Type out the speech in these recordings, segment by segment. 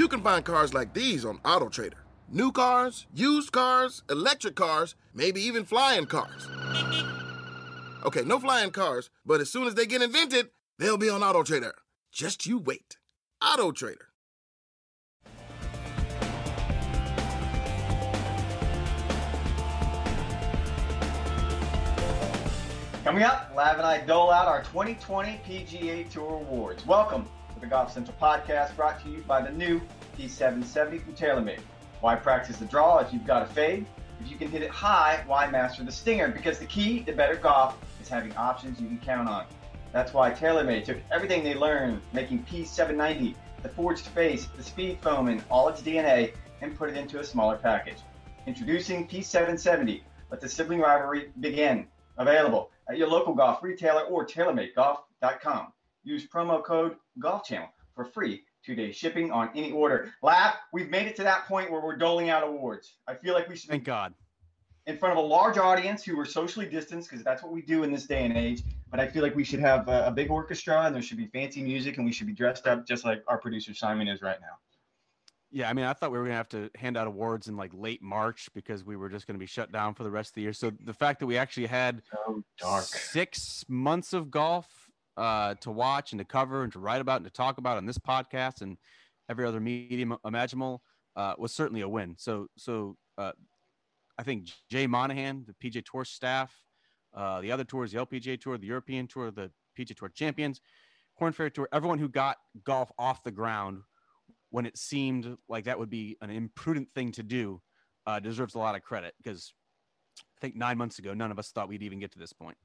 You can find cars like these on AutoTrader. New cars, used cars, electric cars, maybe even flying cars. Okay, no flying cars, but as soon as they get invented, they'll be on AutoTrader. Just you wait. AutoTrader. Coming up, Lav and I dole out our 2020 PGA Tour Awards. Welcome the Golf Central podcast brought to you by the new P770 from TaylorMade. Why practice the draw if you've got a fade? If you can hit it high, why master the stinger? Because the key to better golf is having options you can count on. That's why TaylorMade took everything they learned, making P790, the forged face, the speed foam, and all its DNA, and put it into a smaller package. Introducing P770. Let the sibling rivalry begin. Available at your local golf retailer or TaylorMadeGolf.com. Use promo code Golf Channel for free two-day shipping on any order. Lav, we've made it to that point where we're doling out awards. I feel like we should Thank God. in front of a large audience who are socially distanced because that's what we do in this day and age. But I feel like we should have a, a big orchestra and there should be fancy music and we should be dressed up just like our producer Simon is right now. Yeah, I mean, I thought we were gonna have to hand out awards in like late March because we were just gonna be shut down for the rest of the year. So the fact that we actually had So dark. six months of golf uh, to watch and to cover and to write about and to talk about on this podcast and every other medium imaginable uh, was certainly a win. So, so uh, I think Jay Monahan, the PJ Tour staff, uh, the other tours, the LPGA Tour, the European Tour, the PJ Tour champions, Korn Ferry Tour, everyone who got golf off the ground when it seemed like that would be an imprudent thing to do uh, deserves a lot of credit because I think nine months ago, none of us thought we'd even get to this point.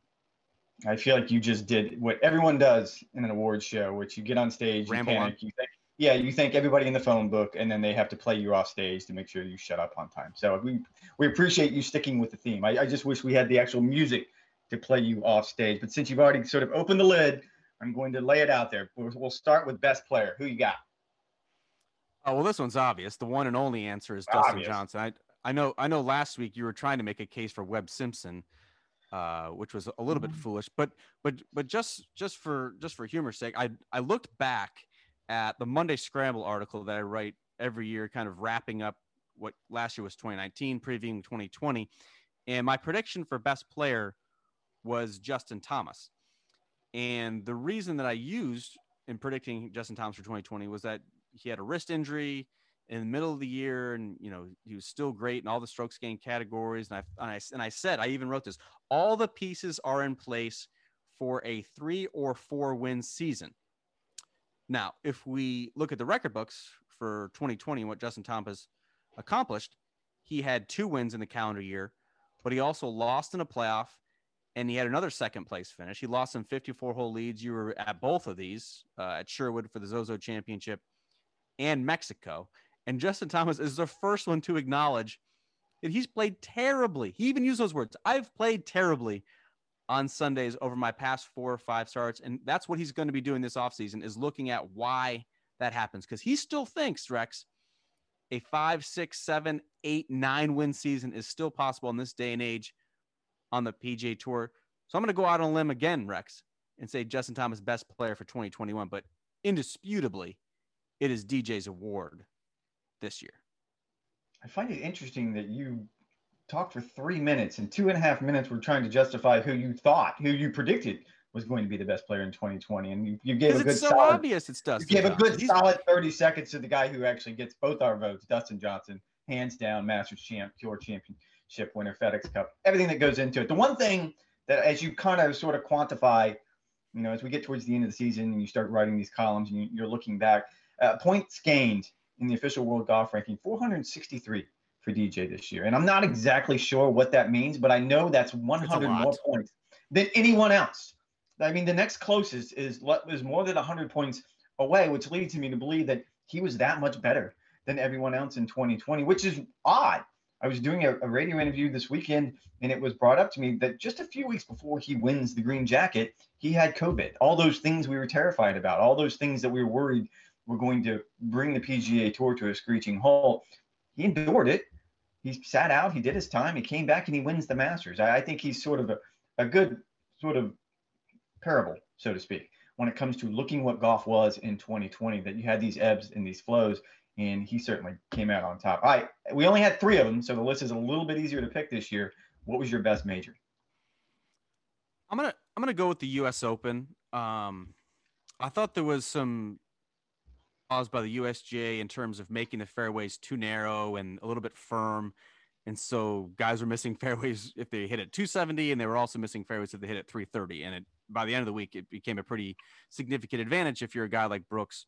I feel like you just did what everyone does in an awards show, which you get on stage, you Ramble on. panic, you think, yeah, you thank everybody in the phone book, and then they have to play you off stage to make sure you shut up on time. So we we appreciate you sticking with the theme. I, I just wish we had the actual music to play you off stage. But since you've already sort of opened the lid, I'm going to lay it out there. We'll, we'll start with best player. Who you got? Oh well, this one's obvious. The one and only answer is Dustin Obvious. Johnson. I I know I know. Last week you were trying to make a case for Webb Simpson, uh, which was a little bit foolish. But but but just just for just for humor's sake, I I looked back at the Monday Scramble article that I write every year, kind of wrapping up what last year was 2019, previewing 2020, and my prediction for best player was Justin Thomas. And the reason that I used in predicting Justin Thomas for 2020 was that he had a wrist injury in the middle of the year, and you know he was still great in all the strokes gained categories. And I and I and I said I even wrote this: all the pieces are in place for a three or four win season. Now, if we look at the record books for 2020 and what Justin Thomas accomplished, he had two wins in the calendar year, but he also lost in a playoff and he had another second place finish. He lost some 54 hole leads. You were at both of these uh, at Sherwood for the Zozo Championship and Mexico. And Justin Thomas is the first one to acknowledge that he's played terribly. He even used those words. I've played terribly on Sundays over my past four or five starts. And that's what he's going to be doing this offseason is looking at why that happens. Because he still thinks, Rex, a five, six, seven, eight, nine win season is still possible in this day and age on the PJ Tour. So I'm going to go out on a limb again, Rex, and say Justin Thomas best player for 2021. But indisputably, it is DJ's award this year. I find it interesting that you talked for three minutes and two and a half minutes were trying to justify who you thought, who you predicted was going to be the best player in 2020. And you, you gave a good it's so solid, obvious it's Dustin. you gave a good He's- solid 30 seconds to the guy who actually gets both our votes, Dustin Johnson, hands down, Masters champ, Tour championship winner, FedEx Cup, everything that goes into it. The one thing that as you kind of sort of quantify, you know, as we get towards the end of the season and you start writing these columns and you, you're looking back, uh, points gained in the official world golf ranking, 463 for DJ this year. And I'm not exactly sure what that means, but I know that's 100 more points than anyone else. I mean, the next closest is is more than 100 points away, which leads me to believe that he was that much better than everyone else in 2020, which is odd. I was doing a, a, radio interview this weekend, and it was brought up to me that just a few weeks before he wins the green jacket, he had COVID. All those things we were terrified about, all those things that we were worried were going to bring the PGA Tour to a screeching halt. He endured it. He sat out. He did his time. He came back and he wins the Masters. I, I think he's sort of a, a good sort of parable, so to speak, when it comes to looking what golf was in 2020. That you had these ebbs and these flows, and he certainly came out on top. I we only had three of them, so the list is a little bit easier to pick this year. What was your best major? I'm gonna I'm gonna go with the U.S. Open. Um, I thought there was some caused by the USGA in terms of making the fairways too narrow and a little bit firm. And so guys were missing fairways if they hit at 270, and they were also missing fairways if they hit at 330. And it, by the end of the week, it became a pretty significant advantage if you're a guy like Brooks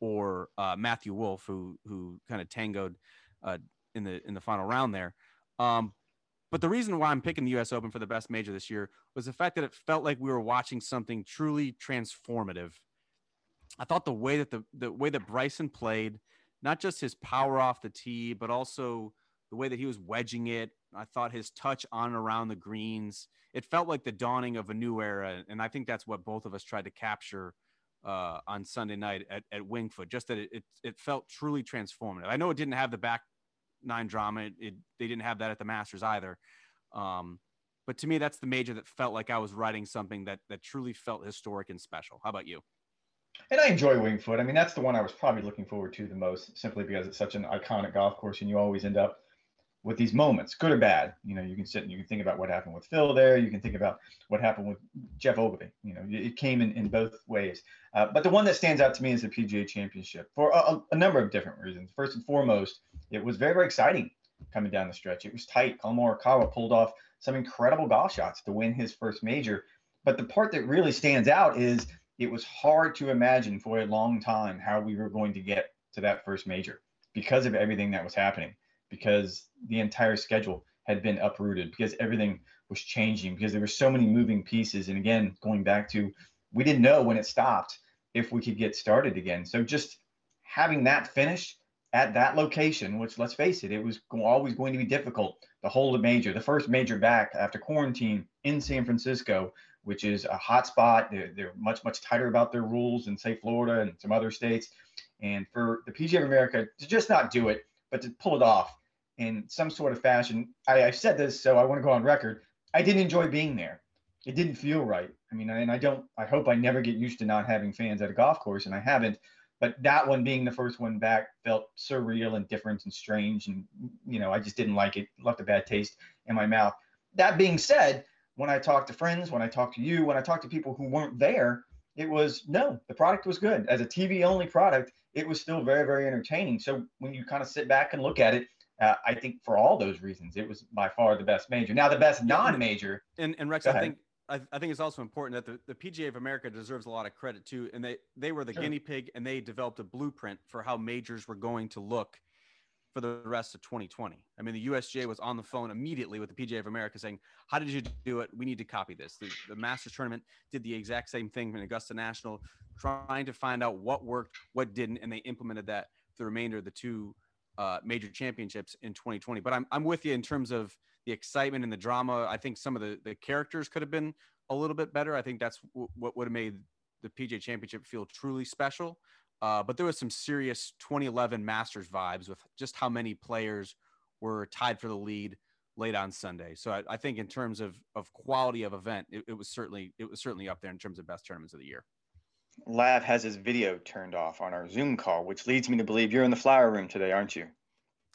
or uh, Matthew Wolff, who who kind of tangoed uh, in the in the final round there. Um, but the reason why I'm picking the U.S. Open for the best major this year was the fact that it felt like we were watching something truly transformative. I thought the way that the the way that Bryson played, not just his power off the tee, but also the way that he was wedging it. I thought his touch on and around the greens. It felt like the dawning of a new era, and I think that's what both of us tried to capture uh, on Sunday night at, at Winged Foot. Just that it, it, it felt truly transformative. I know it didn't have the back nine drama. It, it they didn't have that at the Masters either. Um, but to me, that's the major that felt like I was writing something that that truly felt historic and special. How about you? And I enjoy Winged Foot. I mean, that's the one I was probably looking forward to the most, simply because it's such an iconic golf course, and you always end up with these moments, good or bad. You know, you can sit and you can think about what happened with Phil there. You can think about what happened with Geoff Ogilvy. You know, it came in, in both ways. Uh, but the one that stands out to me is the PGA Championship for a, a, number of different reasons. First and foremost, it was very, very exciting coming down the stretch. It was tight. Collin Morikawa pulled off some incredible golf shots to win his first major. But the part that really stands out is it was hard to imagine for a long time how we were going to get to that first major because of everything that was happening because the entire schedule had been uprooted because everything was changing because there were so many moving pieces. And again going back to we didn't know when it stopped if we could get started again. So just having that finish at that location which let's face it it was always going to be difficult to hold a major the first major back after quarantine in san francisco which is a hot spot they're, they're much much tighter about their rules than say florida and some other states and for the pga of america to just not do it but to pull it off in some sort of fashion. I, I said this, so I want to go on record. I didn't enjoy being there. It didn't feel right. I mean, and I don't. I hope I never get used to not having fans at a golf course, and I haven't. But that one being the first one back felt surreal and different and strange, and you know, I just didn't like it. Left a bad taste in my mouth. That being said, when I talked to friends, when I talked to you, when I talked to people who weren't there, it was no, the product was good. As a TV only product, it was still very, very entertaining. So when you kind of sit back and look at it, uh, I think for all those reasons, it was by far the best major. Now, the best non-major. And, and Rex, I think I, I, think it's also important that the, the PGA of America deserves a lot of credit too. And they they were the sure. guinea pig, and they developed a blueprint for how majors were going to look for the rest of 2020. I mean, the USGA was on the phone immediately with the PGA of America saying, "How did you do it? We need to copy this." The, the Masters tournament did the exact same thing in Augusta National, trying to find out what worked, what didn't, and they implemented that the remainder of the two uh, major championships in 2020. But I'm, I'm with you in terms of the excitement and the drama. I think some of the, the characters could have been a little bit better. I think that's w- what would have made the PGA Championship feel truly special. Uh, but there was some serious 2011 Masters vibes with just how many players were tied for the lead late on Sunday. So I, I think in terms of of quality of event, it, it was certainly it was certainly up there in terms of best tournaments of the year. Lav has his video turned off on our Zoom call, which leads me to believe you're in the flower room today, aren't you?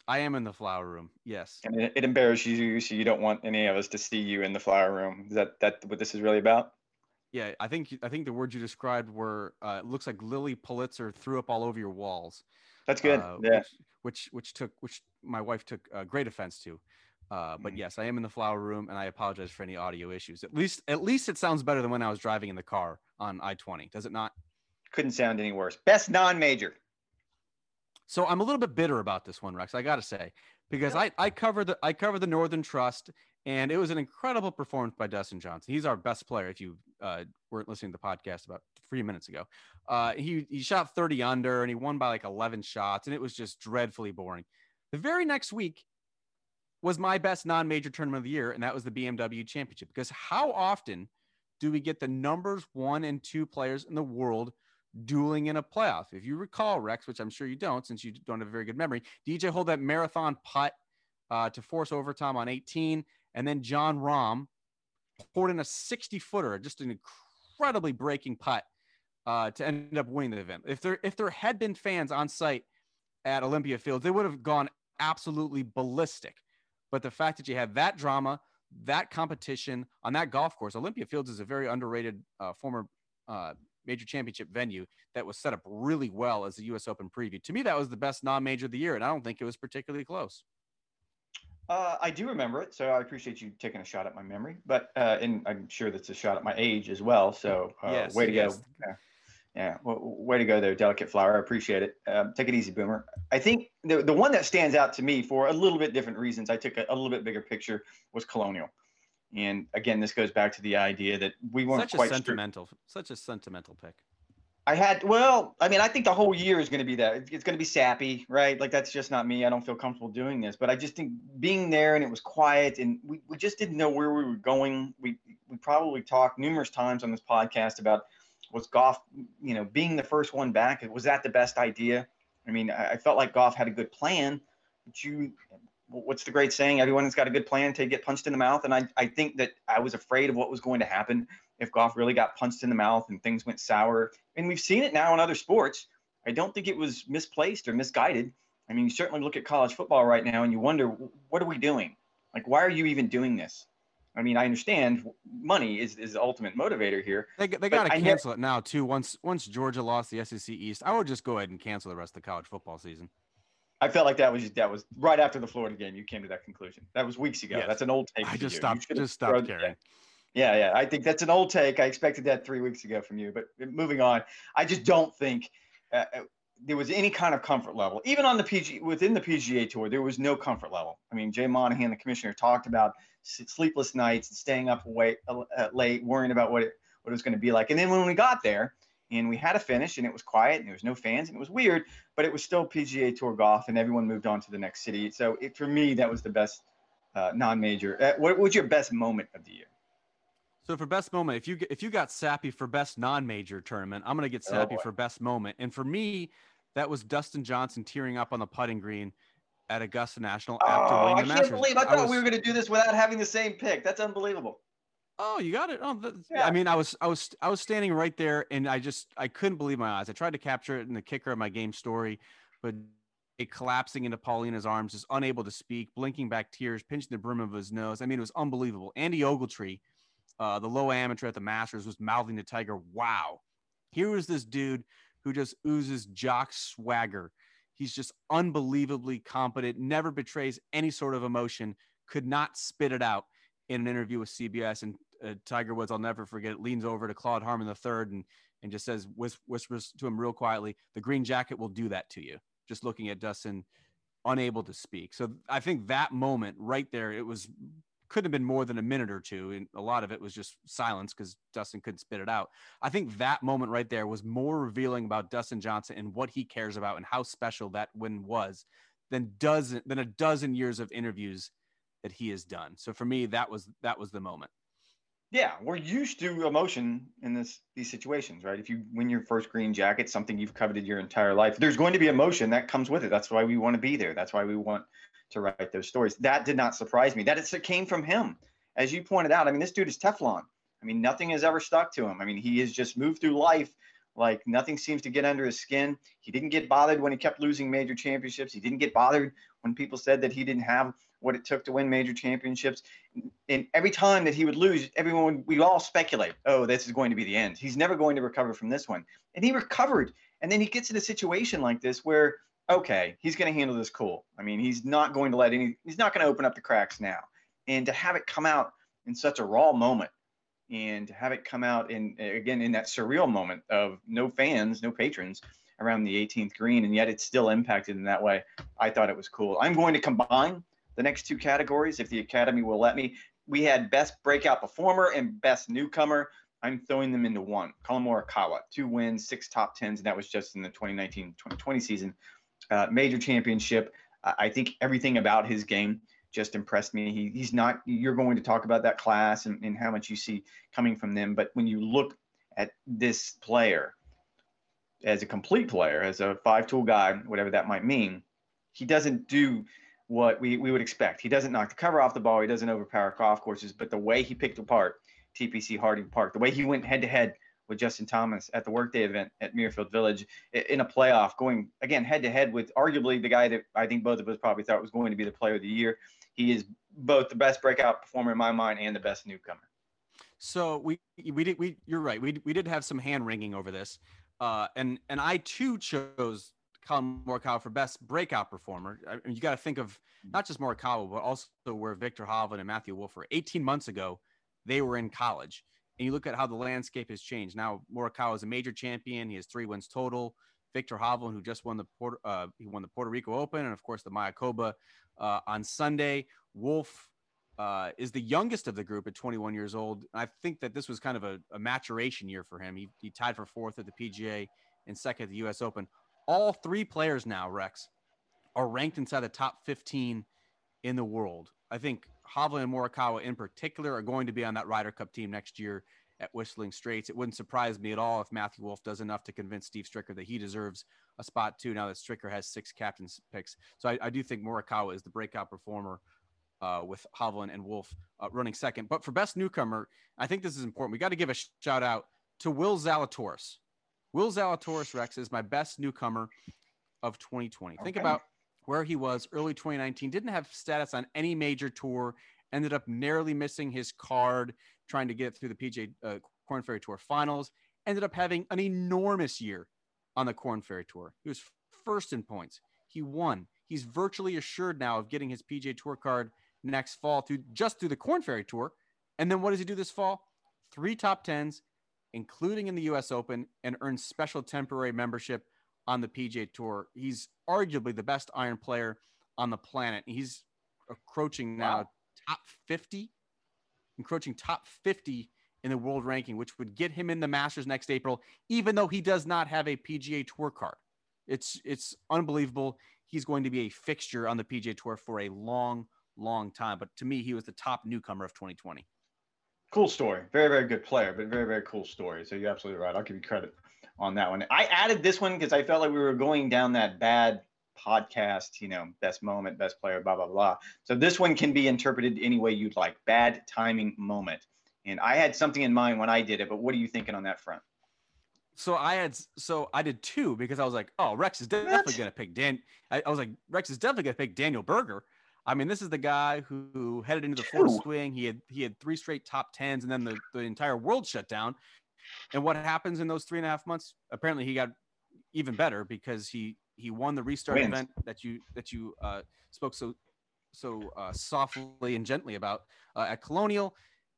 I am in the flower room. Yes. And it, it embarrasses you, so you don't want any of us to see you in the flower room. Is that that what this is really about? Yeah, I think I think the words you described were uh, it looks like Lilly Pulitzer threw up all over your walls. That's good. Uh, yeah. Which, which, which took which my wife took uh, great offense to. Uh, but mm. yes, I am in the flower room, and I apologize for any audio issues. At least at least it sounds better than when I was driving in the car on I twenty. Does it not? Couldn't sound any worse. Best non-major. So I'm a little bit bitter about this one, Rex. I got to say, because I I cover the I cover the Northern Trust, and it was an incredible performance by Dustin Johnson. He's our best player. If you uh, weren't listening to the podcast about three minutes ago. Uh, he he shot 30 under and he won by like 11 shots, and it was just dreadfully boring. The very next week was my best non-major tournament of the year, and that was the BMW Championship. Because how often do we get the numbers one and two players in the world dueling in a playoff? If you recall, Rex, which I'm sure you don't, since you don't have a very good memory, DJ hold that marathon putt uh, to force overtime on 18, and then Jon Rahm poured in a 60 footer, just an incredibly breaking putt uh, to end up winning the event. If there if there had been fans on site at Olympia Fields, they would have gone absolutely ballistic. But the fact that you had that drama, that competition on that golf course, Olympia Fields is a very underrated uh, former uh, major championship venue that was set up really well as the U.S. Open preview. To me, that was the best non-major of the year, and I don't think it was particularly close. Uh, I do remember it, so I appreciate you taking a shot at my memory. But uh, and I'm sure that's a shot at my age as well. So uh, yes, way to yes. go. Yeah, yeah. Well, way to go there, delicate flower. I appreciate it. Um, take it easy, Boomer. I think the the one that stands out to me for a little bit different reasons. I took a, a little bit bigger picture was Colonial. And again, this goes back to the idea that we weren't such quite a sentimental, such a sentimental pick. I had well, I mean, I think the whole year is going to be that. It's going to be sappy, right? Like that's just not me. I don't feel comfortable doing this, but I just think being there and it was quiet and we, we just didn't know where we were going. We we probably talked numerous times on this podcast about was Goff, you know, being the first one back. Was that the best idea? I mean, I, felt like Goff had a good plan, but you, what's the great saying? Everyone's got a good plan to get punched in the mouth, and I I think that I was afraid of what was going to happen if Goff really got punched in the mouth and things went sour. And we've seen it now in other sports. I don't think it was misplaced or misguided. I mean, you certainly look at college football right now and you wonder, what are we doing? Like, why are you even doing this? I mean, I understand money is, is the ultimate motivator here. They, they got to cancel it now too. Once once Georgia lost the SEC East, I would just go ahead and cancel the rest of the college football season. I felt like that was that was right after the Florida game. You came to that conclusion. That was weeks ago. Yes. That's an old take. I just stopped. Just stopped caring. Yeah, yeah. I think that's an old take. I expected that three weeks ago from you. But moving on, I just don't think uh, uh there was any kind of comfort level, even on the PG within the PGA Tour. There was no comfort level. I mean, Jay Monahan, the commissioner, talked about sleepless nights and staying up late, uh, late worrying about what it what it was going to be like. And then when we got there and we had a finish and it was quiet and there was no fans and it was weird, but it was still PGA Tour golf and everyone moved on to the next city. So it, for me, that was the best uh, non-major. Uh, what was your best moment of the year? So for best moment, if you if you got sappy for best non-major tournament, I'm gonna get oh, sappy oh for best moment. And for me, that was Dustin Johnson tearing up on the putting green at Augusta National after oh, winning the I can't believe I thought I was, we were gonna do this without having the same pick. That's unbelievable. Oh, you got it. Oh, yeah. I mean, I was I was I was standing right there, and I just I couldn't believe my eyes. I tried to capture it in the kicker of my game story, but it collapsing into Paulina's arms, just unable to speak, blinking back tears, pinching the brim of his nose. I mean, it was unbelievable. Andy Ogletree uh, the low amateur at the Masters was mouthing to Tiger, wow, here was this dude who just oozes jock swagger. He's just unbelievably competent, never betrays any sort of emotion, could not spit it out in an interview with CBS. And uh, Tiger Woods, I'll never forget leans over to Claude Harmon III and, and just says, whispers to him real quietly, the green jacket will do that to you. Just looking at Dustin, unable to speak. So I think that moment right there, it was couldn't have been more than a minute or two. And a lot of it was just silence because Dustin couldn't spit it out. I think that moment right there was more revealing about Dustin Johnson and what he cares about and how special that win was than dozen than a dozen years of interviews that he has done. So for me, that was that was the moment. Yeah, we're used to emotion in this these situations, right? If you win your first green jacket, something you've coveted your entire life, there's going to be emotion that comes with it. That's why we want to be there. That's why we want to write those stories. That did not surprise me. That it came from him. As you pointed out, I mean, this dude is Teflon. I mean, nothing has ever stuck to him. I mean, he has just moved through life like nothing seems to get under his skin. He didn't get bothered when he kept losing major championships. He didn't get bothered when people said that he didn't have what it took to win major championships. And every time that he would lose, everyone we all speculate, oh, this is going to be the end. He's never going to recover from this one. And he recovered. And then he gets in a situation like this where okay, he's going to handle this cool. I mean, he's not going to let any, he's not going to open up the cracks now. And to have it come out in such a raw moment and to have it come out in, again, in that surreal moment of no fans, no patrons around the 18th green, and yet it's still impacted in that way, I thought it was cool. I'm going to combine the next two categories if the Academy will let me. We had best breakout performer and best newcomer. I'm throwing them into one. Collin Morikawa, two wins, six top tens, and that was just in the 2019-2020 season. Uh, major championship. I think everything about his game just impressed me. He, he's not. You're going to talk about that class and, and how much you see coming from them, but when you look at this player as a complete player, as a five-tool guy, whatever that might mean, he doesn't do what we, we would expect. He doesn't knock the cover off the ball. He doesn't overpower golf courses, but the way he picked apart TPC Harding Park. The way he went head to head with Justin Thomas at the workday event at Muirfield Village in a playoff, going again head to head with arguably the guy that I think both of us probably thought was going to be the player of the year. He is both the best breakout performer in my mind and the best newcomer. So we we did we you're right. We we did have some hand wringing over this. Uh, and and I too chose Collin Morikawa for best breakout performer. I mean, you got to think of not just Morikawa, but also where Viktor Hovland and Matthew Wolff were 18 months ago they were in college. And you look at how the landscape has changed. Now Morikawa is a major champion. He has three wins total. Viktor Hovland, who just won the Puerto, uh, he won the Puerto Rico Open, and of course the Mayakoba uh, on Sunday. Wolff uh, is the youngest of the group at 21 years old. I think that this was kind of a, a maturation year for him. He, he tied for fourth at the PGA and second at the U.S. Open. All three players now, Rex, are ranked inside the top 15 in the world. I think Hovland and Morikawa in particular are going to be on that Ryder Cup team next year at Whistling Straits. It wouldn't surprise me at all if Matthew Wolff does enough to convince Steve Stricker that he deserves a spot too. Now that Stricker has six captain's picks, so I, I do think Morikawa is the breakout performer uh, with Hovland and Wolff uh, running second. But for best newcomer, I think this is important. We got to give a shout out to Will Zalatoris. Will Zalatoris Rex is my best newcomer of 2020. Okay. Think about where he was early 2019, didn't have status on any major tour, ended up narrowly missing his card trying to get through the PGA uh, Korn Ferry Tour finals, ended up having an enormous year on the Korn Ferry Tour. He was first in points. He won. He's virtually assured now of getting his PGA Tour card next fall through just through the Korn Ferry Tour. And then what does he do this fall? Three top tens, including in the US Open, and earns special temporary membership on the PGA Tour. He's arguably the best iron player on the planet. He's approaching now wow. top 50, encroaching top 50 in the world ranking, which would get him in the Masters next April, even though he does not have a PGA Tour card. It's it's unbelievable. He's going to be a fixture on the PGA Tour for a long, long time. But to me, he was the top newcomer of 2020. Cool story. Very, very good player, but very, very cool story. So you're absolutely right. I'll give you credit on that one. I added this one because I felt like we were going down that bad podcast, you know, best moment, best player, blah, blah, blah. So this one can be interpreted any way you'd like. Bad timing moment. And I had something in mind when I did it, but what are you thinking on that front? So I had so I did two because I was like, oh, Rex is definitely what? gonna pick Dan. I, I, was like, Rex is definitely gonna pick Daniel Berger. I mean, this is the guy who, who headed into the fourth swing. He had he had three straight top tens, and then the, the entire world shut down. And what happens in those three and a half months? Apparently, he got even better because he he won the restart Wins. event that you that you uh, spoke so so uh, softly and gently about uh, at Colonial,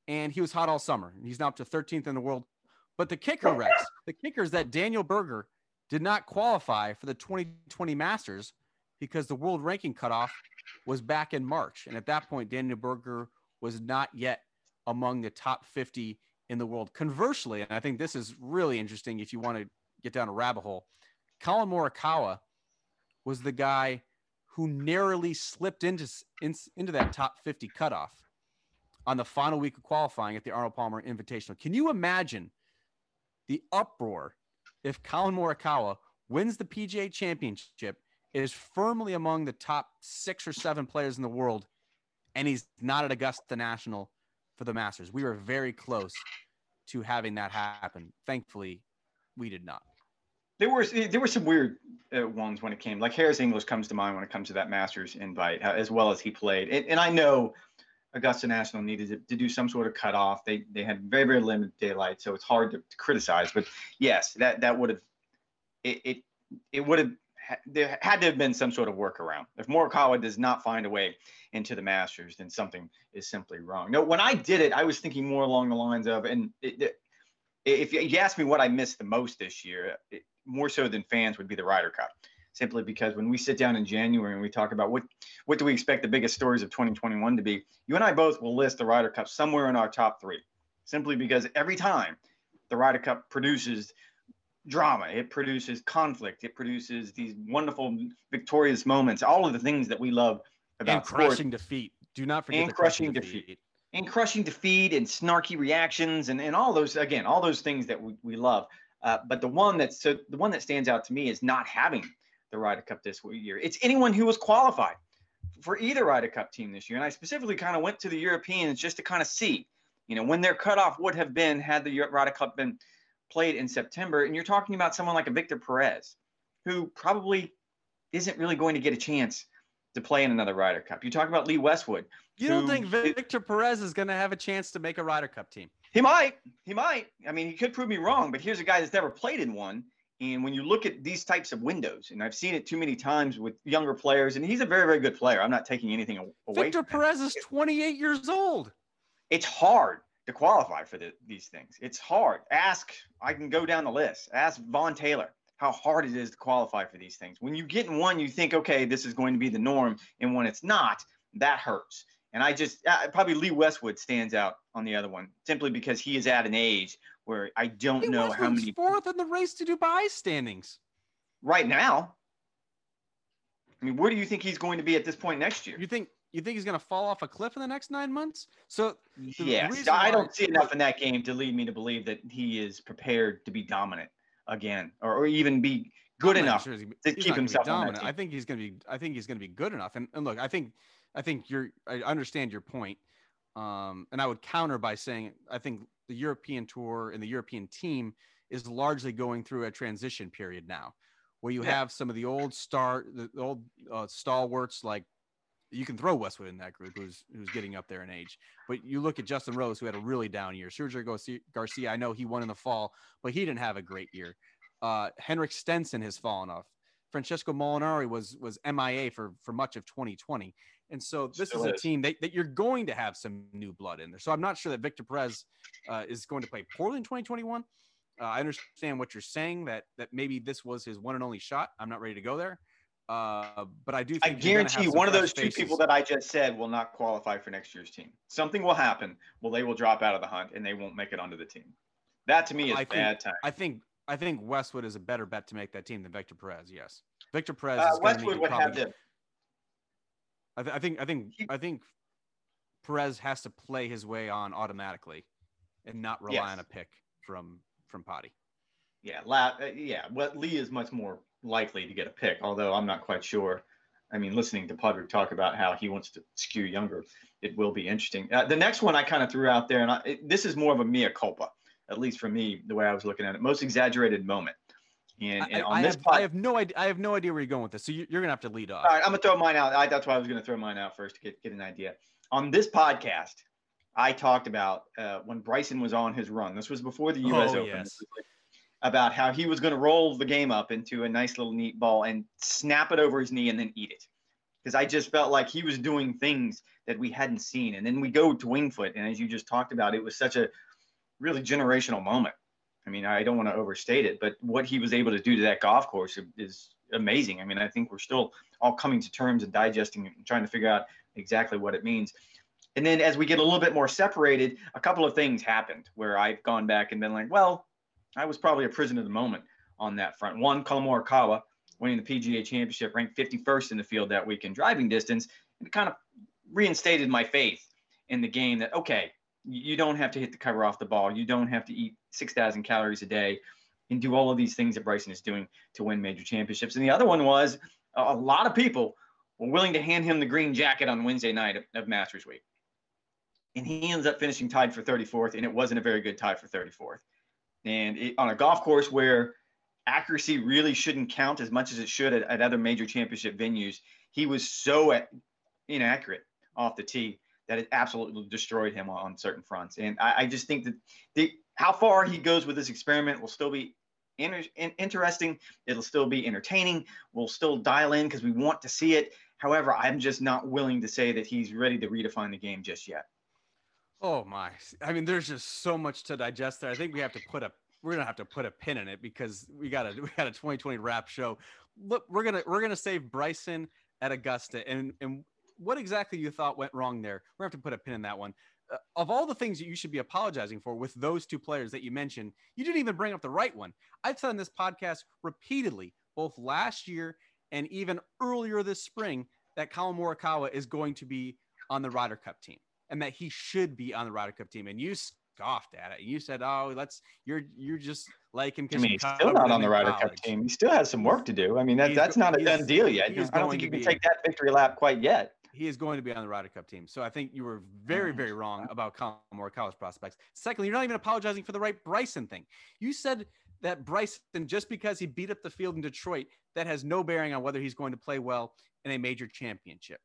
and he was hot all summer. He's now up to 13th in the world. But the kicker, Rex, the kicker is that Daniel Berger did not qualify for the 2020 Masters because the world ranking cutoff was back in March, and at that point, Daniel Berger was not yet among the top 50 in the world. Conversely, and I think this is really interesting if you want to get down a rabbit hole, Collin Morikawa was the guy who narrowly slipped into, in, into that top 50 cutoff on the final week of qualifying at the Arnold Palmer Invitational. Can you imagine the uproar if Collin Morikawa wins the PGA Championship, is firmly among the top six or seven players in the world, and he's not at Augusta National for the Masters. We were very close to having that happen. Thankfully, we did not. There were there were some weird uh, ones when it came. Like Harris English comes to mind when it comes to that Masters invite, as well as he played. And, and I know Augusta National needed to, to, do some sort of cutoff. They they had very very limited daylight, so it's hard to, to criticize. But yes, that that would have it it, it would have there had to have been some sort of workaround. If Morikawa does not find a way into the Masters, then something is simply wrong. No, when I did it, I was thinking more along the lines of, and it, it, if you ask me what I missed the most this year, it, more so than fans would be the Ryder Cup. Simply because when we sit down in January and we talk about what what do we expect the biggest stories of 2021 to be, you and I both will list the Ryder Cup somewhere in our top three. Simply because every time the Ryder Cup produces drama, it produces conflict, it produces these wonderful victorious moments, all of the things that we love about and crushing sport. defeat. Do not forget and crushing, crushing defeat. defeat. And crushing defeat and snarky reactions and, and all those again, all those things that we, we love. Uh, but the one that's so the one that stands out to me is not having the Ryder Cup this year. It's anyone who was qualified for either Ryder Cup team this year. And I specifically kind of went to the Europeans just to kind of see, you know, when their cutoff would have been had the Ryder Cup been played in September. And you're talking about someone like a Victor Perez, who probably isn't really going to get a chance to play in another Ryder Cup. You talk about Lee Westwood. You don't think Victor Perez is going to have a chance to make a Ryder Cup team? He might. He might. I mean, he could prove me wrong, but here's a guy that's never played in one. And when you look at these types of windows, and I've seen it too many times with younger players, and he's a very, very good player. I'm not taking anything away. Victor Perez is 28 years old. It's hard to qualify for the, these things. It's hard. Ask, I can go down the list. Ask Vaughn Taylor how hard it is to qualify for these things. When you get in one, you think, okay, this is going to be the norm. And when it's not, that hurts. And I just, uh, probably Lee Westwood stands out on the other one simply because he is at an age where I don't Lee know how many. fourth in the race to Dubai standings. Right now. I mean, where do you think he's going to be at this point next year? You think you think he's going to fall off a cliff in the next nine months? So, yes, I don't see enough in that game to lead me to believe that he is prepared to be dominant again, or, or even be good enough sure to keep himself dominant. I think he's going to be. I think he's going to be good enough. And, and look, I think, I think you're. I understand your point. Um, and I would counter by saying I think the European tour and the European team is largely going through a transition period now, where you yeah. have some of the old star, the old uh, stalwarts like you can throw Westwood in that group, who's who's getting up there in age. But you look at Justin Rose, who had a really down year. Sergio Garcia, I know he won in the fall, but he didn't have a great year. Uh, Henrik Stenson has fallen off. Francesco Molinari was was MIA for for much of 2020, and so this Still is a is. team that, that you're going to have some new blood in there. So I'm not sure that Victor Perez uh, is going to play poorly in 2021. Uh, I understand what you're saying that that maybe this was his one and only shot. I'm not ready to go there. Uh, but I do. I guarantee you, one of those faces. two people that I just said will not qualify for next year's team. Something will happen. Well, they will drop out of the hunt and they won't make it onto the team. That to me is I bad think, time. I think I think Westwood is a better bet to make that team than Victor Perez. Yes, Victor Perez. Uh, Westwood would have to. I, th- I think I think I think Perez has to play his way on automatically, and not rely yes. on a pick from from Potty. Yeah, La- uh, yeah. Well, Lee is much more likely to get a pick, although I'm not quite sure. I mean, listening to Padraig talk about how he wants to skew younger, it will be interesting. Uh, the next one I kind of threw out there, and I, it, this is more of a mea culpa, at least for me, the way I was looking at it. Most exaggerated moment. And, and on I this have, pod- I have no idea. I have no idea where you're going with this. So you're, you're gonna have to lead off. All right, I'm gonna throw mine out. I, that's why I was gonna throw mine out first to get, get an idea. On this podcast, I talked about uh, when Bryson was on his run. This was before the U.S. Oh, Open. Yes about how he was going to roll the game up into a nice little neat ball and snap it over his knee and then eat it. Because I just felt like he was doing things that we hadn't seen. And then we go to Winged Foot. And as you just talked about, it was such a really generational moment. I mean, I don't want to overstate it, but what he was able to do to that golf course is amazing. I mean, I think we're still all coming to terms and digesting and trying to figure out exactly what it means. And then as we get a little bit more separated, a couple of things happened where I've gone back and been like, well, I was probably a prisoner of the moment on that front. One, Collin Morikawa winning the PGA Championship, ranked 51st in the field that week in driving distance, and it kind of reinstated my faith in the game that okay, you don't have to hit the cover off the ball, you don't have to eat 6,000 calories a day, and do all of these things that Bryson is doing to win major championships. And the other one was a lot of people were willing to hand him the green jacket on Wednesday night of, of Masters Week. And he ends up finishing tied for 34th, and it wasn't a very good tie for 34th. And it, on a golf course where accuracy really shouldn't count as much as it should at, at other major championship venues, he was so inaccurate off the tee that it absolutely destroyed him on, on certain fronts. And I, I, just think that the how far he goes with this experiment will still be inter- interesting. It'll still be entertaining. We'll still dial in because we want to see it. However, I'm just not willing to say that he's ready to redefine the game just yet. Oh my! I mean, there's just so much to digest there. I think we have to put a we're gonna have to put a pin in it because we got a we got a 2020 wrap show. Look, we're gonna we're gonna save Bryson at Augusta, and and what exactly you thought went wrong there? We're gonna have to put a pin in that one. uh, of all the things that you should be apologizing for with those two players that you mentioned, you didn't even bring up the right one. I've said on this podcast repeatedly, both last year and even earlier this spring, that Collin Morikawa is going to be on the Ryder Cup team and that he should be on the Ryder Cup team. And you scoffed at it. You said, "Oh, let's you're you're just like him." I mean, he's still not on the Ryder Cup team. He still has some work to do. I mean, that, that's not a done deal yet. I don't think you can be, take that victory lap quite yet. He is going to be on the Ryder Cup team. So I think you were very, very wrong about Collin college prospects. Secondly, you're not even apologizing for the right Bryson thing. You said that Bryson, just because he beat up the field in Detroit, that has no bearing on whether he's going to play well in a major championship.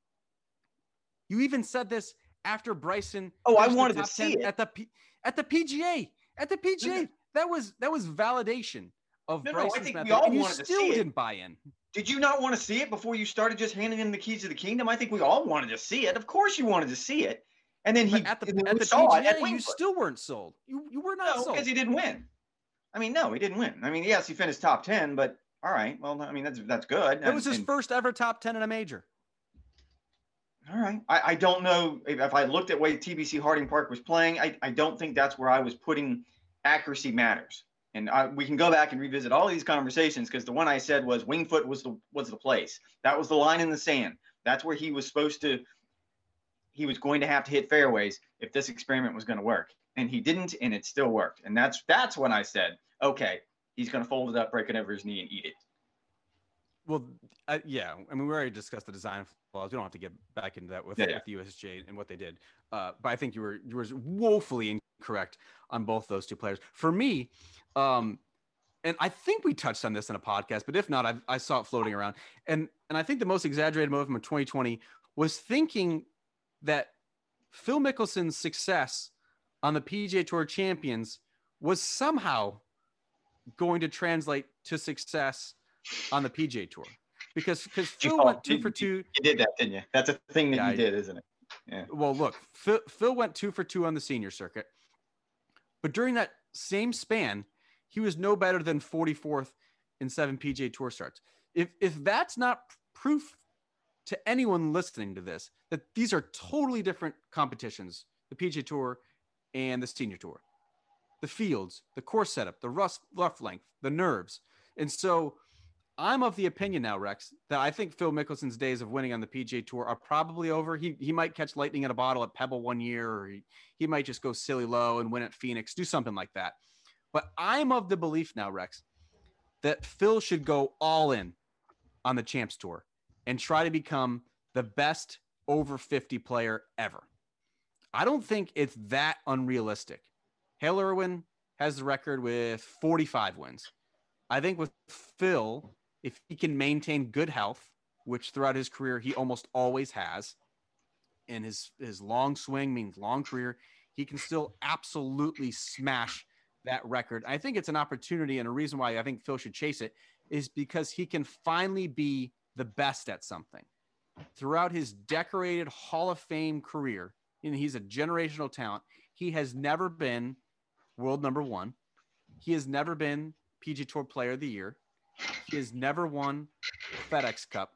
You even said this after Bryson. Oh, I wanted to see it at the P- at the PGA. At the PGA, that was that was validation of no, Bryson's no, I think method. We all and you wanted still to see didn't it. buy in. Did you not want to see it before you started just handing him the keys to the kingdom? I think we all wanted to see it. Of course, you wanted to see it. And then he but at the, at the PGA, you still weren't sold. You you were not no, sold because he didn't win. I mean, no, he didn't win. I mean, yes, he finished top ten, but all right. Well, I mean, that's that's good. It was his and, first ever top ten in a major. All right. I, I don't know if, if I looked at way TPC Harding Park was playing. I, I don't think that's where I was putting accuracy matters. And I, we can go back and revisit all these conversations because the one I said was Winged Foot was the was the place. That was the line in the sand. That's where he was supposed to. He was going to have to hit fairways if this experiment was going to work, and he didn't, and it still worked. And that's that's when I said, okay, he's going to fold it up, break it over his knee, and eat it. Well, uh, yeah. I mean, we already discussed the design flaws. We don't have to get back into that with, yeah, yeah. with USJ and what they did. Uh, but I think you were you were woefully incorrect on both those two players. For me, um, and I think we touched on this in a podcast, but if not, I, I saw it floating around. And and I think the most exaggerated movement of 2020 was thinking that Phil Mickelson's success on the PGA Tour Champions was somehow going to translate to success on the PJ Tour because because Phil went two for two. You did that, didn't you? That's a thing that yeah, you did, isn't it? Yeah. Well, look, Phil, Phil went two for two on the senior circuit, but during that same span, he was no better than 44th in seven PJ Tour starts. If if that's not proof to anyone listening to this that these are totally different competitions, the PJ Tour and the Senior Tour, the fields, the course setup, the rough rough length, the nerves, and so I'm of the opinion now, Rex, that I think Phil Mickelson's days of winning on the PGA Tour are probably over. He he might catch lightning in a bottle at Pebble one year, or he, he might just go silly low and win at Phoenix, do something like that. But I'm of the belief now, Rex, that Phil should go all in on the Champs Tour and try to become the best over 50 player ever. I don't think it's that unrealistic. Hale Irwin has the record with 45 wins. I think with Phil, if he can maintain good health, which throughout his career he almost always has, and his his long swing means long career, he can still absolutely smash that record. I think it's an opportunity and a reason why I think Phil should chase it is because he can finally be the best at something. Throughout his decorated Hall of Fame career, and he's a generational talent, he has never been world number 1. He has never been PG Tour Player of the Year. He has never won FedEx Cup.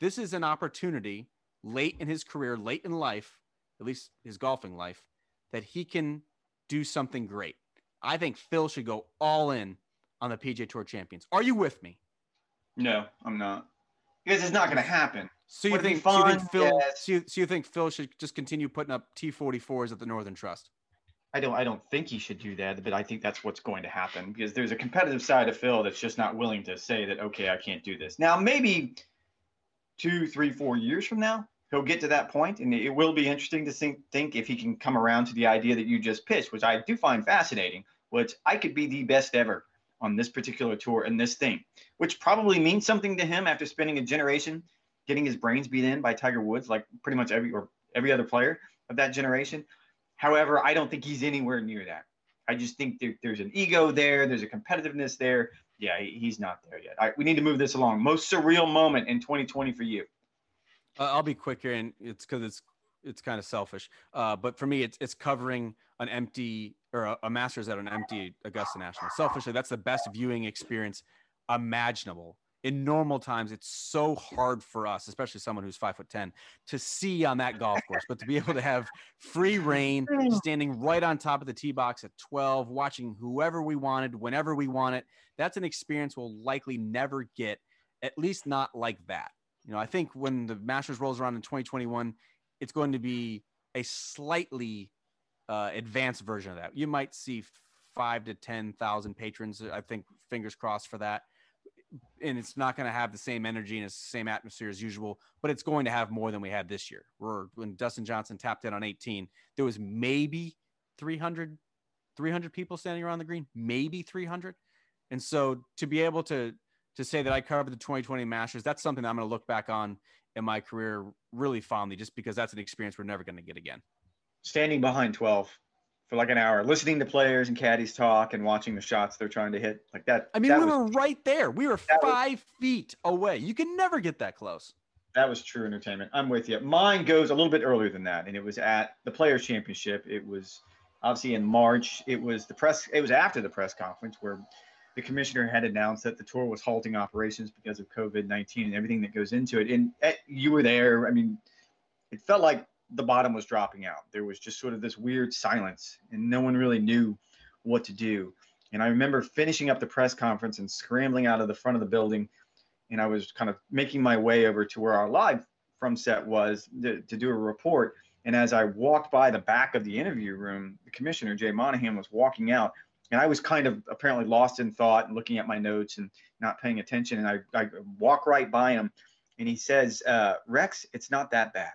This is an opportunity late in his career, late in life, at least his golfing life, that he can do something great. I think Phil should go all in on the PGA Tour champions. Are you with me? No, I'm not. Because it's not going to happen. So you, think, so you think Phil? Yes. So, you, so you think Phil should just continue putting up T44s at the Northern Trust? I don't I don't think he should do that, but I think that's what's going to happen because there's a competitive side of Phil that's just not willing to say that okay, I can't do this. Now maybe two, three, four years from now, he'll get to that point, and it will be interesting to think think if he can come around to the idea that you just pitched, which I do find fascinating, which I could be the best ever on this particular tour and this thing, which probably means something to him after spending a generation getting his brains beat in by Tiger Woods, like pretty much every or every other player of that generation. However, I don't think he's anywhere near that. I just think there, there's an ego there, there's a competitiveness there. Yeah, he's not there yet. We need to move this along. Most surreal moment in 2020 for you. Uh, I'll be quicker, and it's because it's it's kind of selfish. Uh, but for me, it's it's covering an empty or a, a Masters at an empty Augusta National. Selfishly, that's the best viewing experience imaginable in normal times it's so hard for us especially someone who's five foot ten to see on that golf course but to be able to have free reign standing right on top of the tee box at 12 watching whoever we wanted whenever we want it that's an experience we'll likely never get at least not like that. You know i think when the masters rolls around in 2021 it's going to be a slightly uh, advanced version of that. You might see five to ten thousand patrons i think fingers crossed for that and it's not going to have the same energy and the same atmosphere as usual, but it's going to have more than we had this year. Where when Dustin Johnson tapped in on 18, there was maybe 300, 300 people standing around the green, maybe 300. And so to be able to to say that I covered the 2020 Masters, that's something that I'm going to look back on in my career really fondly, just because that's an experience we're never going to get again. Standing behind 12 for like an hour, listening to players and caddies talk and watching the shots they're trying to hit like that. I mean, that we was, were right there. We were five was, feet away. You can never get that close. That was true entertainment. I'm with you. Mine goes a little bit earlier than that, and it was at the Players Championship. It was obviously in March. It was the press. It was after the press conference where the commissioner had announced that the tour was halting operations because of COVID-19 and everything that goes into it. And at, you were there. I mean, it felt like the bottom was dropping out. There was just sort of this weird silence, and no one really knew what to do. And I remember finishing up the press conference and scrambling out of the front of the building. And I was kind of making my way over to where our live from set was to, to do a report. And as I walked by the back of the interview room, the commissioner, Jay Monahan, was walking out. And I was kind of apparently lost in thought and looking at my notes and not paying attention. And I, I walk right by him and he says, uh, Rex, it's not that bad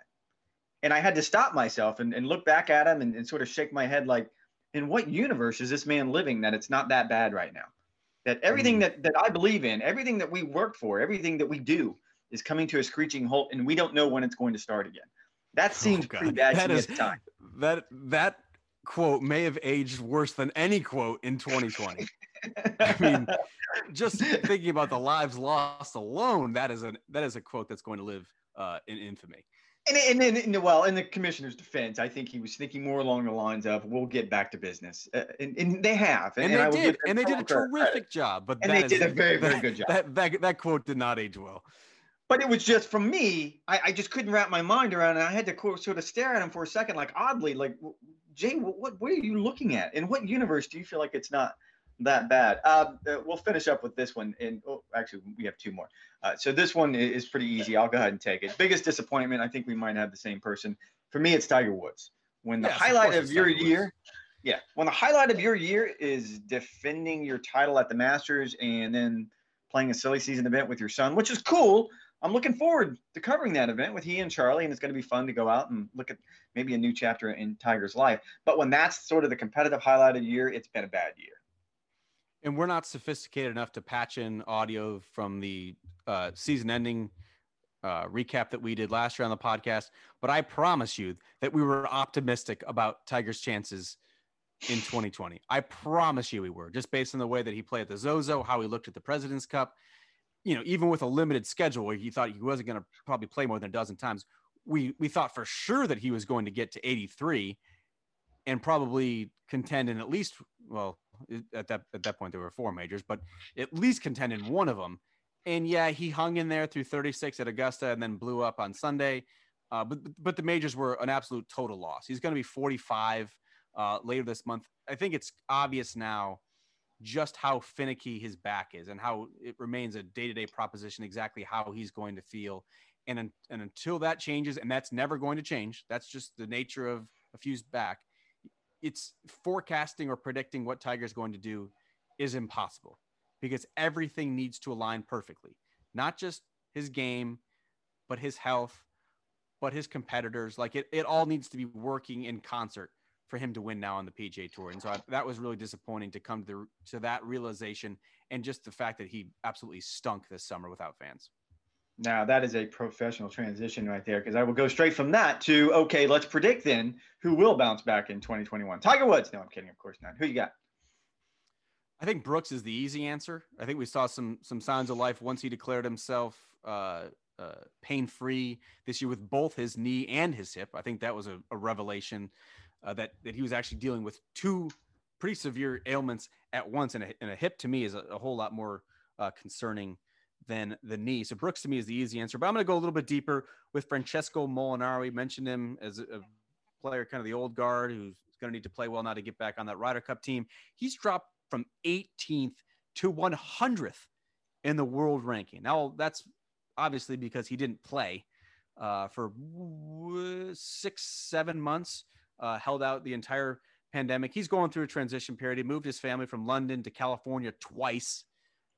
and I had to stop myself and, and look back at him and, and sort of shake my head like, in what universe is this man living that it's not that bad right now? That everything mm. that, that I believe in, everything that we work for, everything that we do is coming to a screeching halt and we don't know when it's going to start again. That oh, seems oh, pretty bad that to is, me at the time. That that quote may have aged worse than any quote in 2020. I mean, just thinking about the lives lost alone, that is a that is a quote that's going to live uh, in infamy. And, and, and, well, in the commissioner's defense, I think he was thinking more along the lines of, "We'll get back to business," uh, and, and, they have, and, and they did, and they did a terrific credit. job. But and they is, did a very, very good job. That, that that quote did not age well. But it was just from me, I, I just couldn't wrap my mind around it. I had to sort of stare at him for a second, like oddly, like Jay, what what are you looking at? In what universe do you feel like it's not? That bad. Uh, uh, we'll finish up with this one. And oh, actually, we have two more. Uh, so this one is pretty easy. I'll go ahead and take it. Biggest disappointment. I think we might have the same person. For me, it's Tiger Woods. When the yes, highlight of, of your year, yeah, when the highlight of your year is defending your title at the Masters and then playing a silly season event with your son, which is cool. I'm looking forward to covering that event with he and Charlie, and it's going to be fun to go out and look at maybe a new chapter in Tiger's life. But when that's sort of the competitive highlight of the year, it's been a bad year and we're not sophisticated enough to patch in audio from the uh, season ending uh, recap that we did last year on the podcast. But I promise you that we were optimistic about Tiger's chances in 2020. I promise you we were, just based on the way that he played at the Zozo, how he looked at the Presidents Cup. You know, even with a limited schedule where he thought he wasn't going to probably play more than a dozen times, we we thought for sure that he was going to get to 83 and probably contend in at least well at that at that point there were four majors, but at least contend in one of them. And yeah, he hung in there through 36 at Augusta and then blew up on Sunday. Uh, but but the majors were an absolute total loss. He's going to be 45 uh, later this month. I think it's obvious now just how finicky his back is and how it remains a day-to-day proposition exactly how he's going to feel and, and until that changes and that's never going to change that's just the nature of a fused back it's forecasting or predicting what Tiger's going to do is impossible because everything needs to align perfectly. Not just his game, but his health, but his competitors. Like it, it all needs to be working in concert for him to win now on the PGA Tour. And so I, that was really disappointing to come to, the, to that realization and just the fact that he absolutely stunk this summer without fans. Now that is a professional transition right there because I will go straight from that to okay, let's predict then who will bounce back in 2021. Tiger Woods. No, I'm kidding. Of course not. Who you got? I think Brooks is the easy answer. I think we saw some some signs of life once he declared himself uh, uh, pain free this year with both his knee and his hip. I think that was a, a revelation uh, that that he was actually dealing with two pretty severe ailments at once, and a, and a hip to me is a, a whole lot more uh, concerning than the knee. So Brooks to me is the easy answer, but I'm going to go a little bit deeper with Francesco Molinari. We mentioned him as a player, kind of the old guard who's going to need to play well now to get back on that Ryder Cup team. He's dropped from 18th to 100th in the world ranking. Now, that's obviously because he didn't play uh, for six, seven months, uh, held out the entire pandemic. He's going through a transition period. He moved his family from London to California twice,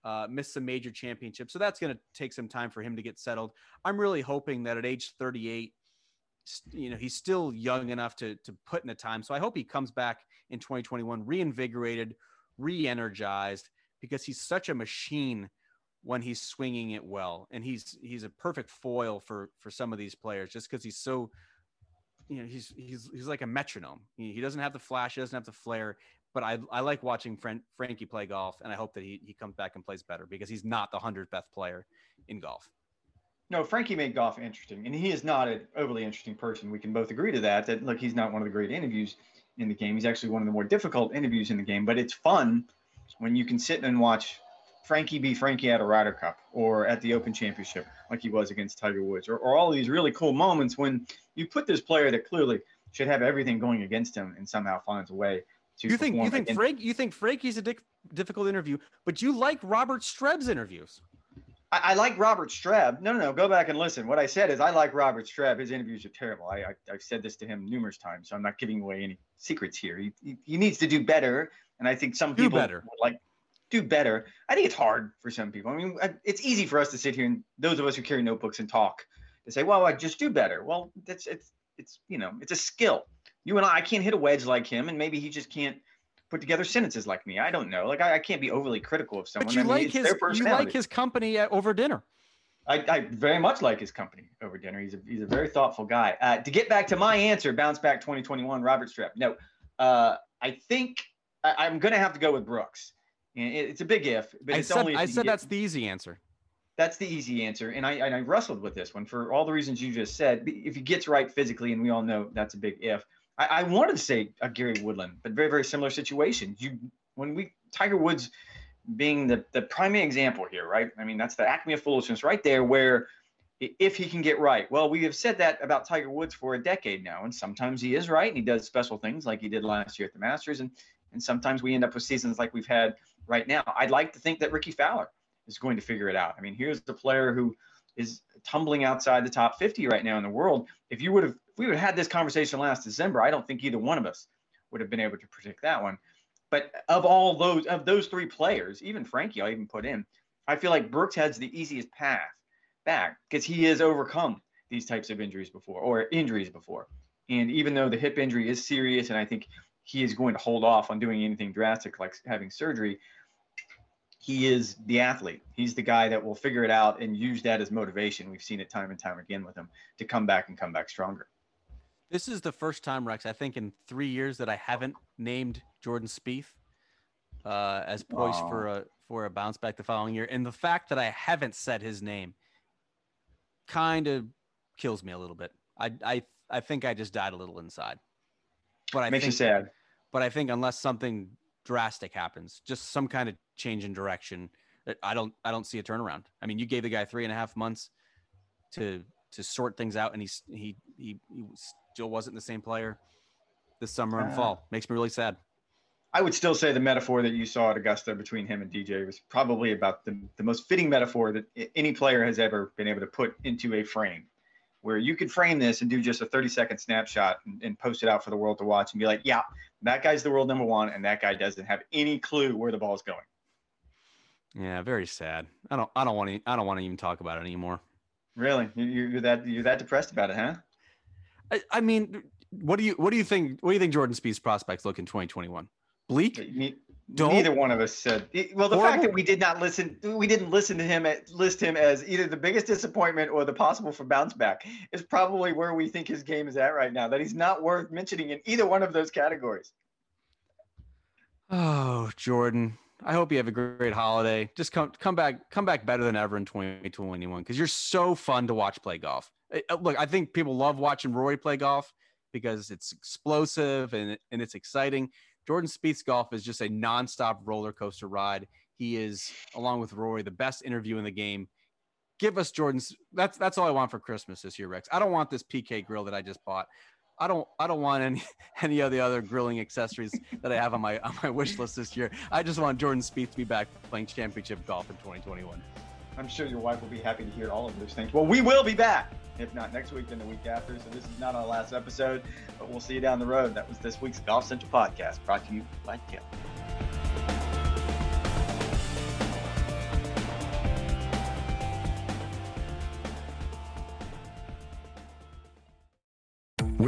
uh, missed some major championships. So that's going to take some time for him to get settled. I'm really hoping that at age 38, you know, he's still young enough to, to put in the time. So I hope he comes back in 2021 reinvigorated, re energized, because he's such a machine when he's swinging it well and he's he's a perfect foil for for some of these players just because he's so you know he's he's he's like a metronome he, he doesn't have the flash he doesn't have the flair but I, I like watching Fran- Frankie play golf, and I hope that he, he comes back and plays better because he's not the hundredth best player in golf. No, Frankie made golf interesting, and he is not an overly interesting person. We can both agree to that. That look, he's not one of the great interviews in the game. He's actually one of the more difficult interviews in the game. But it's fun when you can sit and watch Frankie be Frankie at a Ryder Cup or at the Open Championship, like he was against Tiger Woods, or, or all these really cool moments when you put this player that clearly should have everything going against him and somehow finds a way. You think you think Frank you think Frankie's a dick, difficult interview, but you like Robert Streb's interviews. I, I, like Robert Streb. No, no, no. Go back and listen. What I said is I like Robert Streb. His interviews are terrible. I, I have said this to him numerous times, so I'm not giving away any secrets here. He, he, he needs to do better, and I think some do people better. like do better. I think it's hard for some people. I mean, it's easy for us to sit here and those of us who carry notebooks and talk to say, "Well, I just do better." Well, that's it's it's you know it's a skill. You and I, I can't hit a wedge like him, and maybe he just can't put together sentences like me. I don't know. Like I, I can't be overly critical of someone. But you I mean, like his you like his company at, over dinner. I, I, very much like his company over dinner. He's a he's a very thoughtful guy. Uh, to get back to my answer, bounce back 2021, Robert Streb. No, uh, I think I, am going to have to go with Brooks. And it's a big if, but I it's said, only. I said that's the easy answer. That's the easy answer, and I and I wrestled with this one for all the reasons you just said. If he gets right physically, and we all know that's a big if. I, I wanted to say a Gary Woodland, but very very similar situation. You when we Tiger Woods being the the primary example here, right? I mean that's the acme of foolishness right there, where if he can get right. Well, we have said that about Tiger Woods for a decade now, and sometimes he is right and he does special things like he did last year at the Masters, and and sometimes we end up with seasons like we've had right now. I'd like to think that Rickie Fowler is going to figure it out. I mean, here's the player who is tumbling outside the top 50 right now in the world. If you would have, if we would have had this conversation last December, I don't think either one of us would have been able to predict that one. But of all those, of those three players, even Frankie, I'll even put in, I feel like Brooks has the easiest path back because he has overcome these types of injuries before or injuries before. And even though the hip injury is serious, and I think he is going to hold off on doing anything drastic like having surgery, he is the athlete. He's the guy that will figure it out and use that as motivation. We've seen it time and time again with him to come back and come back stronger. This is the first time, Rex, I think in three years that I haven't named Jordan Spieth uh, as poised for a for a bounce back the following year, and the fact that I haven't said his name kind of kills me a little bit. I I I think I just died a little inside. But I makes think, you sad. But I think unless something drastic happens, just some kind of change in direction, I don't I don't see a turnaround. I mean, you gave the guy three and a half months to to sort things out, and he's he he, he still wasn't the same player this summer and uh, fall. Makes me really sad. I would still say the metaphor that you saw at Augusta between him and DJ was probably about the, the most fitting metaphor that any player has ever been able to put into a frame where you could frame this and do just a 30 second snapshot and, and, post it out for the world to watch and be like, yeah, that guy's the world number one, and that guy doesn't have any clue where the ball's going. Yeah, very sad. I don't, I don't want to, I don't want to even talk about it anymore. Really, you're that, you're that depressed about it, huh? I, I mean, what do you, what do you think? What do you think Jordan Spieth's prospects look in 2021? Bleak. Neither one of us said. Well, the Horrible. fact that we did not listen, we didn't listen to him at, list him as either the biggest disappointment or the possible for bounce back is probably where we think his game is at right now. That he's not worth mentioning in either one of those categories. Oh, Jordan. I hope you have a great holiday. Just come come back come back better than ever in 2021 because you're so fun to watch play golf. Look, I think people love watching Rory play golf because it's explosive and and it's exciting. Jordan Spieth's golf is just a nonstop roller coaster ride. He is, along with Rory, the best interview in the game. give us Jordan's. That's that's all I want for Christmas this year, Rex. I don't want this PK grill that I just bought. I don't I don't want any any of the other grilling accessories that I have on my on my wish list this year. I just want Jordan Spieth to be back playing championship golf in 2021. I'm sure your wife will be happy to hear all of those things. Well, we will be back. If not next week, then the week after. So this is not our last episode, but we'll see you down the road. That was this week's Golf Central podcast brought to you by Tim.